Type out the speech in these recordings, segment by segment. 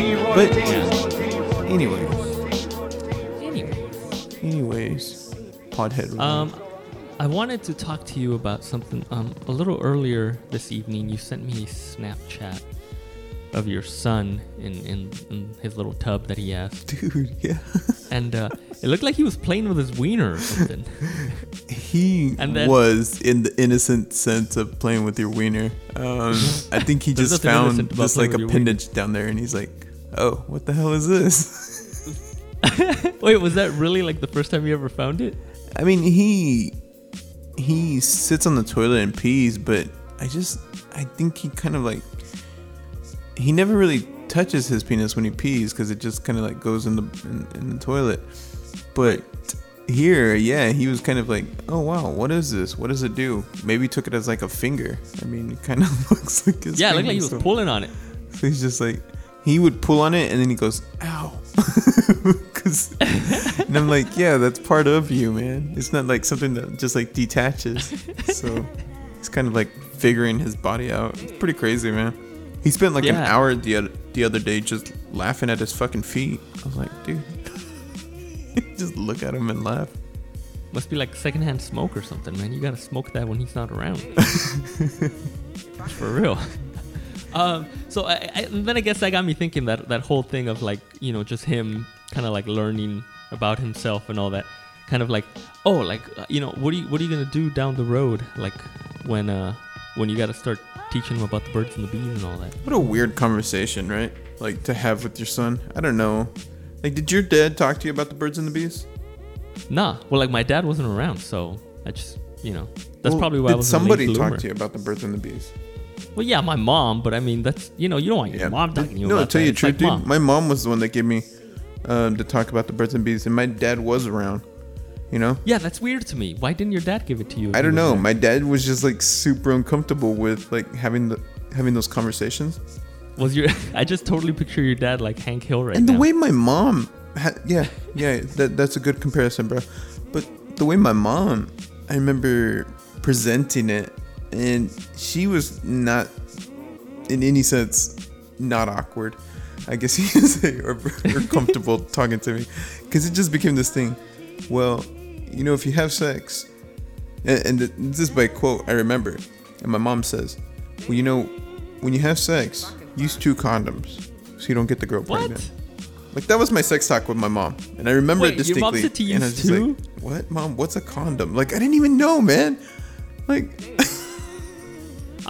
But anyways, Anyway, anyways, podhead. um, I wanted to talk to you about something. Um, a little earlier this evening, you sent me a Snapchat of your son in, in, in his little tub that he has, dude, yeah. and uh, it looked like he was playing with his wiener or something. He then- was in the innocent sense of playing with your wiener. Um, I think he just found this like with your wiener. appendage down there, and he's like, "Oh, what the hell is this?" Wait, was that really like the first time you ever found it? I mean, he he sits on the toilet and pees, but I just I think he kind of like he never really touches his penis when he pees because it just kind of like goes in the in, in the toilet. But here, yeah, he was kind of like, oh wow, what is this? What does it do? Maybe he took it as like a finger. I mean, it kind of looks like his. Yeah, it looked like he was so- pulling on it. so he's just like, he would pull on it and then he goes, ow. 'Cause- and I'm like, yeah, that's part of you, man. It's not like something that just like detaches. So he's kind of like figuring his body out. It's pretty crazy, man. He spent like an hour the other, the other day just laughing at his fucking feet. I was like, dude, just look at him and laugh. Must be like secondhand smoke or something, man. You gotta smoke that when he's not around. For real. Um, so I, I, then I guess that got me thinking that that whole thing of like you know just him kind of like learning about himself and all that, kind of like oh like uh, you know what are you what are you gonna do down the road like when uh when you gotta start teaching him about the birds and the bees and all that. What a weird conversation, right? Like to have with your son. I don't know. Like, did your dad talk to you about the birds and the bees? Nah, well like my dad wasn't around, so I just you know that's Well, probably why I did was somebody a late bloomer. talk to you about the birds and the bees? Well, yeah, my mom, but I mean, that's you know, you don't want your mom talking to you no, about tell that. you the truth, like, dude. Mom, My mom was the one that gave me um, to talk about the birds and bees, and my dad was around. You know, yeah, that's weird to me. Why didn't your dad give it to you? I don't know. there? My dad was just like super uncomfortable with like having the having those conversations. Was your? I just totally picture your dad like Hank Hill right and the now. way my mom had, yeah, yeah, that that's a good comparison, bro. But the way my mom, I remember presenting it, and she was not, in any sense, not awkward. I guess you could say, or, or comfortable talking to me, because it just became this thing. Well, you know, if you have sex, and, and this is by quote I remember, and my mom says, "Well, you know, when you have sex, use two condoms, so you don't get the girl what? pregnant." Like that was my sex talk with my mom, and I remember Wait, it your mom distinctly. said to and I use was just two? like, "What, mom? What's a condom?" Like I didn't even know, man. Like,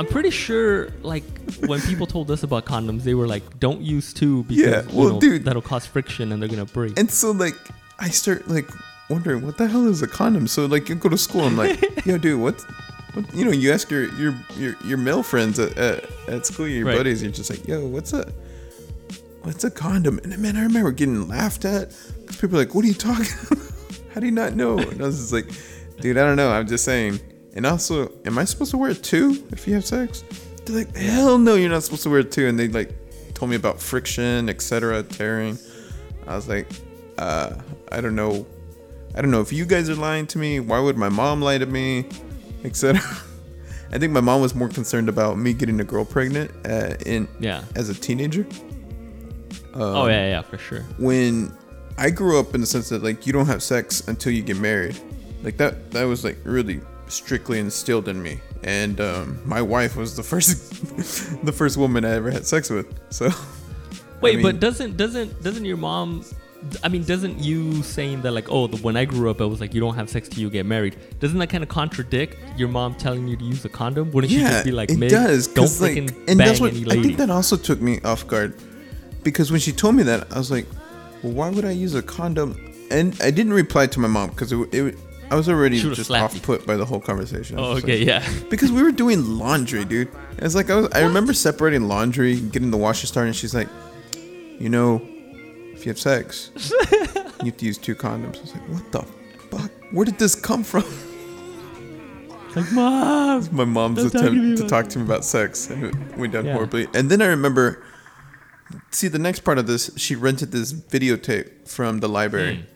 I'm pretty sure like when people told us about condoms, they were like, "Don't use two because Yeah, you know, dude. that'll cause friction and they're gonna break." and so like I start like wondering what the hell is a condom. So like you go to school, I'm like, "Yo, dude, what?" What, you know, you ask your your your, your male friends at, at, at school, your Right. buddies, you're just like, "Yo, what's a what's a condom?" And man, I remember getting laughed at because people are like, "What are you talking? about? How do you not know?" And I was just like, "Dude, I don't know. I'm just saying." And also, am I supposed to wear it too if you have sex? They're like, "Hell no, you're not supposed to wear it too." And they like told me about friction, etc., tearing. I was like, uh, I don't know. I don't know if you guys are lying to me. Why would my mom lie to me, etc. I think my mom was more concerned about me getting a girl pregnant uh, in yeah. as a teenager. oh yeah, yeah, for sure. When I grew up in the sense that like you don't have sex until you get married, like that that was like really strictly instilled in me. And um, my wife was the first the first woman I ever had sex with. So Wait, mean- but doesn't doesn't doesn't your mom? I mean, doesn't you saying that like, oh, the, when I grew up, I was like, you don't have sex till you get married. Doesn't that kind of contradict your mom telling you to use a condom? Wouldn't you just be like, it does. don't 'cause, like, freaking and bang that's what any I think that also took me off guard, because when she told me that, I was like, well, why would I use a condom? And I didn't reply to my mom because it, it I was already just slapped off you. put by the whole conversation. I oh, was okay, like- yeah. because we were doing laundry, dude. It's like I was. I remember separating laundry, getting the washer started, and she's like, you know, if you have sex, you have to use two condoms. I was like, what the fuck? Where did this come from? Like, mom. my mom's Don't talk to me attempt to about talk to me about sex and it went down Yeah. horribly. And then I remember, see, the next part of this, she rented this videotape from the library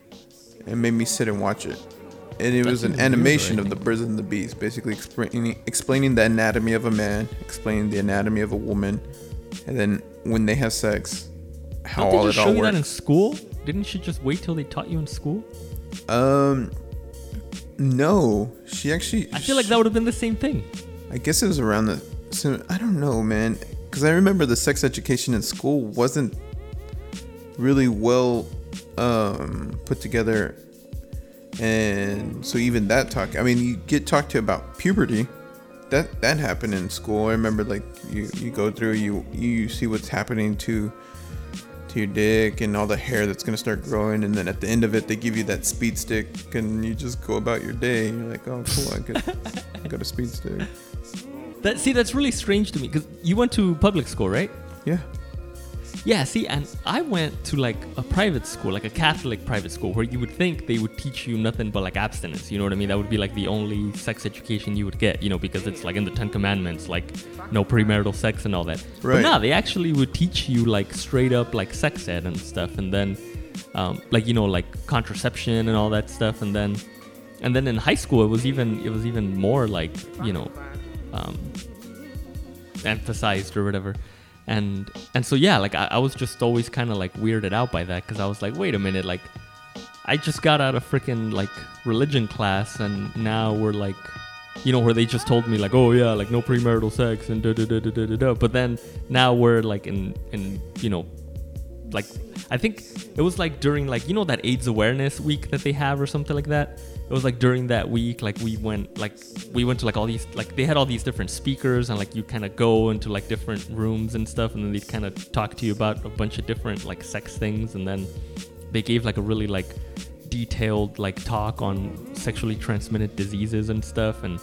hmm. and made me sit and watch it. And it. Was an animation of the birds and the bees, basically explaining explaining the anatomy of a man, explaining the anatomy of a woman, and then when they have sex, how Don't they all just it show all you that in school? Didn't she just wait till they taught you in school? Um, no, she actually. I feel like that would have been the same thing. I guess it was around the. So I don't know, man, because I remember the sex education in school wasn't really well um, put together, and so even that talk. I mean, you get talked to about puberty. That that happened in school. I remember like you you go through you you see what's happening to to your dick and all the hair that's gonna start growing, and then at the end of it, they give you that speed stick, and you just go about your day. And you're like, oh, cool, I got I got a speed stick. That see, that's really strange to me because you went to public school, right? Yeah. Yeah, see, and I went to like a private school, like a Catholic private school, where you would think they would teach you nothing but like abstinence. You know what I mean? That would be like the only sex education you would get, you know, because it's like in the Ten Commandments, like no premarital sex and all that. But Right. now they actually would teach you like straight up like sex ed and stuff, and then um, like you know like contraception and all that stuff, and then and then in high school it was even it was even more like you know um, emphasized or whatever and and so yeah like i, I was just always kind of like weirded out by that because i was like wait a minute like i just got out of freaking like religion class and now we're like you know where they just told me like oh yeah like no premarital sex and da da da da da da. But then now we're like in in you know like I think it was like during like you know that AIDS awareness week that they have or something like that. It was like during that week like we went like we went to like all these like they had all these different speakers and like you kind of go into like different rooms and stuff and then they'd kind of talk to you about a bunch of different like sex things and then they gave like a really like detailed like talk on sexually transmitted diseases and stuff and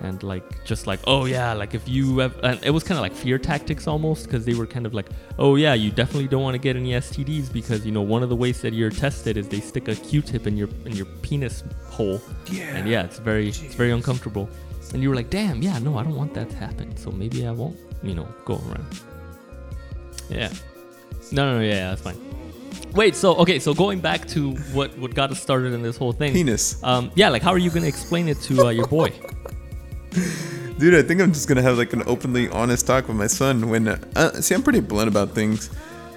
and like just like oh yeah like if you have and it was kind of like fear tactics almost because they were kind of like oh yeah you definitely don't want to get any stds because you know one of the ways that you're tested is they stick a q-tip in your in your penis hole. Yeah. and yeah it's very it's very uncomfortable. And you were like damn yeah no i don't want that to happen so maybe i won't you know go around. Yeah. No no no yeah that's fine. Wait so okay so going back to what what got us started in this whole thing. Penis. um yeah like how are you gonna explain it to uh, your boy Dude, I think I'm just gonna have like an openly honest talk with my son. When uh, see, I'm pretty blunt about things.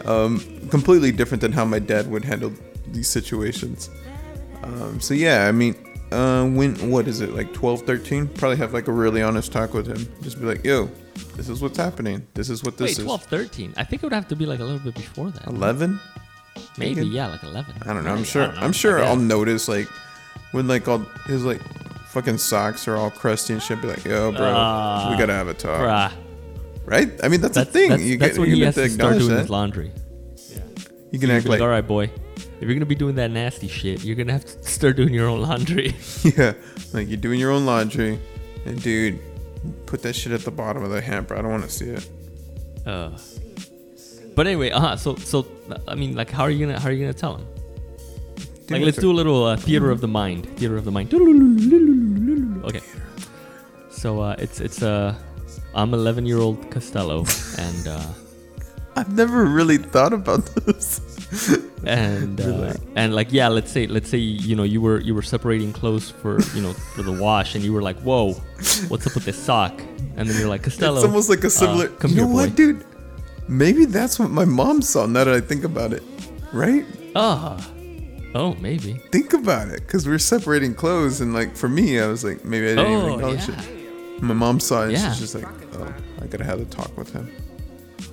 Um, completely different than how my dad would handle these situations. Um, so yeah, I mean, uh, when what is it like 12, 13? Probably have like a really honest talk with him. Just be like, yo, this is what's happening. This is what this is." Wait, 12, 13. I think it would have to be like a little bit before that. 11. Maybe, thinking? yeah, like 11. I don't know. I'm sure. Know. I'm sure I'll notice like when like all his like fucking socks are all crusty and shit. Be like, yo, bro, Ah, we gotta have a talk, Bruh. right? I mean, that's, That's, a thing. that's, you that's get, when you he has to start doing that. his laundry. You can You'd act be like, all right, boy. If you're gonna be doing that nasty shit, you're gonna have to start doing your own laundry. yeah, like you're doing your own laundry, and dude, put that shit at the bottom of the hamper. I don't want to see it. uh, but anyway, uh, so so I mean, like, how are you gonna how are you gonna tell him? Like, let's do a little uh, theater of the mind. Theater of the mind. Okay. So uh, it's it's uh, I'm 11 year old Costello, and uh, I've never really thought about this. and uh, and like yeah let's say let's say you know you were you were separating clothes for you know for the wash and you were like whoa what's up with this sock and then you're like Costello it's almost like a uh, similar. come you know boy what, dude? Maybe that's what my mom saw. Now that I think about it, right? ah oh maybe. Think about it, because we are separating clothes, and like for me, I was like, maybe I didn't even oh acknowledge oh, yeah. it. My mom saw it, and Yeah. she's just like, oh, I gotta have a talk with him,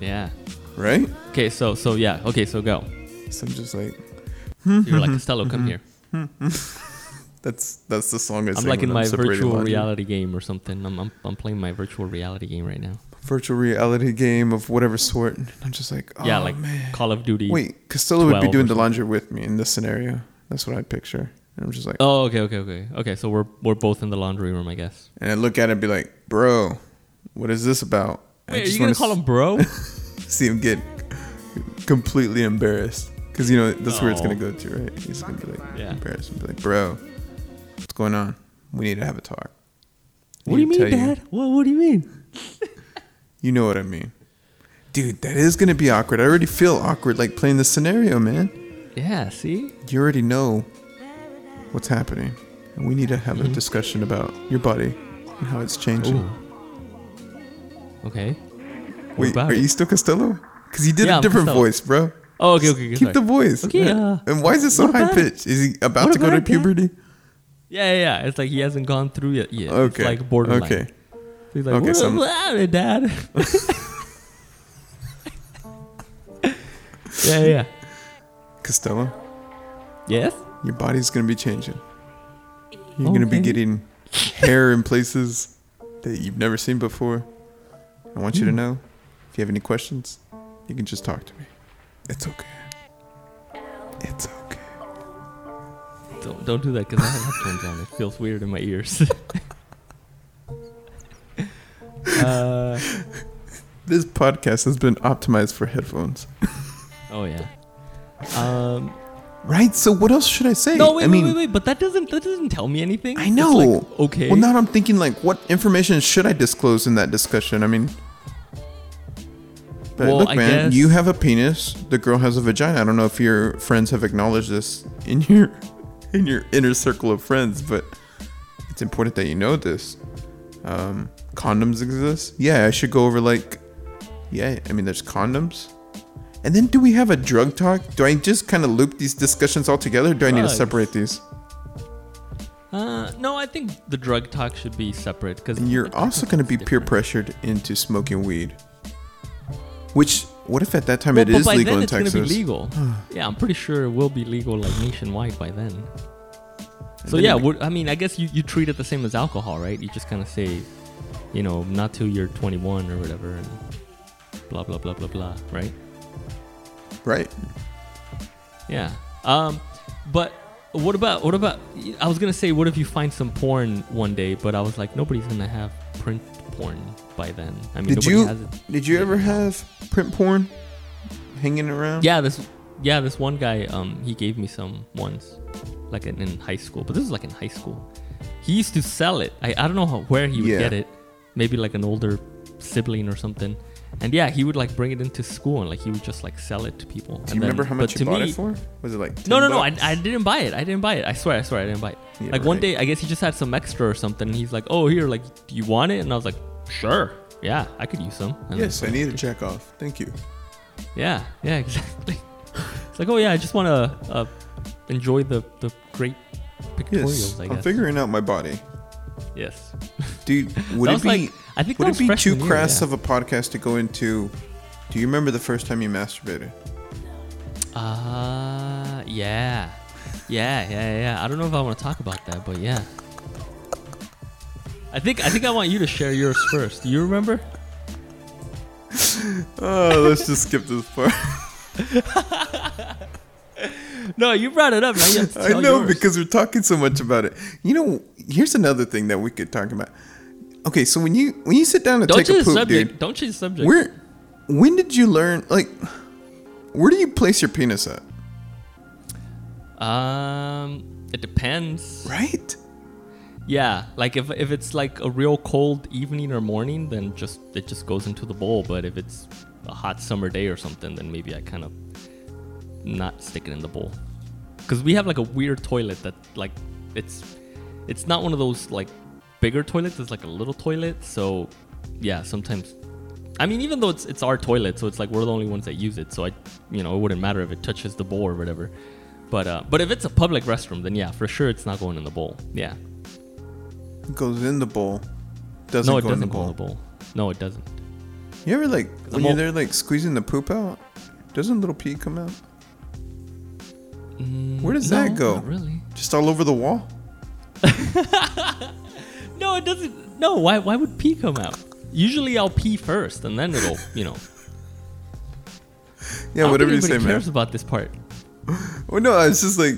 yeah. Right? okay so so yeah. Okay so go. So I'm just like, you're like Costello come here. That's that's the song I I'm sing like in my virtual reality game or something. I'm, I'm I'm playing my virtual reality game right now virtual reality game of whatever sort. And I'm just like, oh yeah like man. Call of Duty Wait, Costello would be doing the laundry with me in this scenario. That's what I picture. And I'm just like, oh okay okay okay okay so we're we're both in the laundry room I guess and I look at it and be like, bro, what is this about? And I wait are just you gonna call him bro see him get completely embarrassed because you know that's where it's Oh. gonna go to, right? He's gonna be like Yeah. embarrassed and be like, "Bro, what's going on? We need to have a talk." What do you mean Dad what what do you mean You know what I mean, dude. That is gonna be awkward. I already feel awkward like playing this scenario, man. yeah see You already know what's happening, and we need to have a Mhm. discussion about your body and how it's changing. Ooh. Okay. What Wait, are it? you still Costello? Because you did Yeah, a different voice, bro. Oh, okay, okay. okay Keep sorry. the voice. Okay, uh, and why is it so high pitched? Is he about What to go to puberty? yeah, yeah, yeah. It's like he hasn't gone through it yet. Okay. It's like borderline. Okay. He's like, Okay, so- what Dad? yeah, yeah. Costello, Yes? your body's gonna be changing. You're gonna be getting hair in places that you've never seen before. I want you Hmm. to know, if you have any questions, you can just talk to me. It's okay. It's okay. Don't, don't do that because I have headphones on. It feels weird in my ears. uh, This podcast has been optimized for headphones. oh, yeah. Um, Right? So what else should I say? no, wait, I mean, wait, wait, wait. But that doesn't that doesn't tell me anything. I know. like, okay. Well, now I'm thinking like, what information should I disclose in that discussion? I mean, but Well, look, I man, guess- you have a penis. The girl has a vagina. I don't know if your friends have acknowledged this in your in your inner circle of friends, but it's important that you know this. Um, condoms exist. Yeah, I should go over like, yeah. I mean, there's condoms. And then, do we have a drug talk? Do I just kind of loop these discussions all together? Or do I need to Drugs. separate these? Uh, no, I think the drug talk should be separate because And you're also going to be peer pressured into smoking weed. Which, what if at that time it but by legal then in it's Texas? gonna be legal. yeah, I'm pretty sure it will be legal like nationwide by then. So then yeah, it- I mean, I guess you, you treat it the same as alcohol, right? You just kind of say, you know, not till you're 21 or whatever, and blah blah blah blah blah, right? Right. Yeah. Um, but what about what about? I was gonna say, what if you find some porn one day, but I was like, nobody's gonna have print porn by then. I mean, Did you has it. did you ever have print porn hanging around? Yeah, this yeah, this one guy um he gave me some once, like in, in high school. But this is like in high school. He used to sell it. I, I don't know how, where he would Yeah. get it. Maybe like an older sibling or something. And yeah, he would like bring it into school and like he would just like sell it to people. Do And you then- remember how much you bought me- it for? Was it like 10 No, no, no. I, bucks? I didn't buy it. I didn't buy it. I swear, I swear, I didn't buy it. Yeah, like one day, I guess he just had some extra or something. And he's like, "Oh, here, like, do you want it?" And I was like, "Sure, yeah, I could use some." And Yes, I need a check off. Thank you. Yeah, yeah, exactly. it's like, oh yeah, I just want to uh, enjoy the the great pictorials. Yes, I I'm figuring out my body. yes. Dude, would it be like- I think would it be too crass yeah. of a podcast to go into? Do you remember the first time you masturbated? Uh yeah, yeah, yeah, yeah. I don't know if I want to talk about that, but yeah. I think I think I want you to share yours first. Do you remember? Oh, let's just skip this part. No, you brought it up. Now you have to I know yours. because we're talking so much about it. You know, here's another thing that we could talk about. Okay, so when you when you sit down to don't take change a the poop, subject. dude, Don't change the subject. where when did you learn like where do you place your penis at? um, it depends. Right? Yeah, like if if it's like a real cold evening or morning, then just it just goes into the bowl. But if it's a hot summer day or something, then maybe I kind of not stick it in the bowl. Cause we have like a weird toilet that like it's it's not one of those like bigger toilets. It's like a little toilet. So yeah, sometimes. I mean, even though it's it's our toilet, so it's like we're the only ones that use it. So I, you know, it wouldn't matter if it touches the bowl or whatever. But uh, but if it's a public restroom, then yeah, for sure it's not going in the bowl. Yeah. It goes in the bowl. Doesn't no, it go doesn't in the go in the bowl. No, it doesn't. You ever like when you're there like squeezing the poop out? Doesn't little pee come out? Mm, Where does that go? Really. Just all over the wall? No, it doesn't. No, why? Why would pee come out? Usually, I'll pee first, and then it'll, you know. Yeah, whatever you say, anybody man. cares about this part. Well, no, it's just like,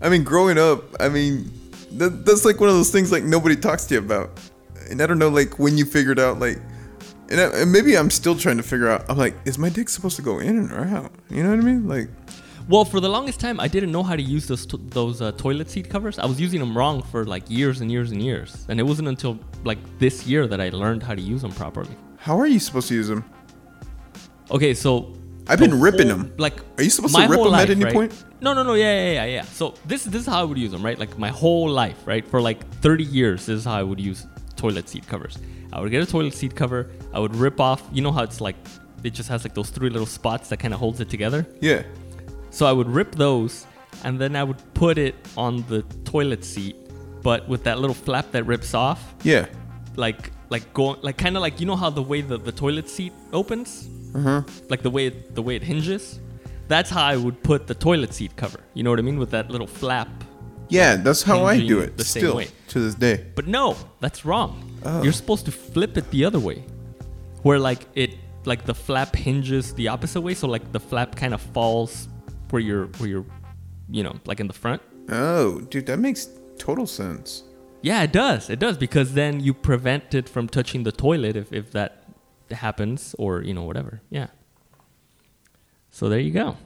I mean, growing up, I mean, that, that's like one of those things like nobody talks to you about. And I don't know, like when you figured out, like, and, I, and maybe I'm still trying to figure out. I'm like, is my dick supposed to go in or out? You know what I mean? Like, Well, for the longest time, I didn't know how to use those to- those uh, toilet seat covers. I was using them wrong for like years and years and years, and it wasn't until like this year that I learned how to use them properly. how are you supposed to use them? Okay, so I've been ripping whole- them. Like, Are you supposed to rip them at any right? point? No, no, no. Yeah, yeah, yeah, yeah. So this this is how I would use them, right? Like my whole life, right? For like 30 years, this is how I would use toilet seat covers. I would get a toilet seat cover. I would rip off. You know how it's like, it just has like those three little spots that kind of holds it together. Yeah. So I would rip those, and then I would put it on the toilet seat, but with that little flap that rips off, Yeah. like like going like kind of like you know how the way the, the toilet seat opens, Uh huh. like the way it, the way it hinges. That's how I would put the toilet seat cover. You know what I mean with that little flap. Yeah, that's how I do it. the same way. to this day. But no, that's wrong. Oh. You're supposed to flip it the other way, where like it like the flap hinges the opposite way, so like the flap kind of falls where you're where you're, you know, like in the front. Oh, dude, that makes total sense. Yeah, it does. It does because then you prevent it from touching the toilet if if that happens or you know whatever. Yeah. So there you go.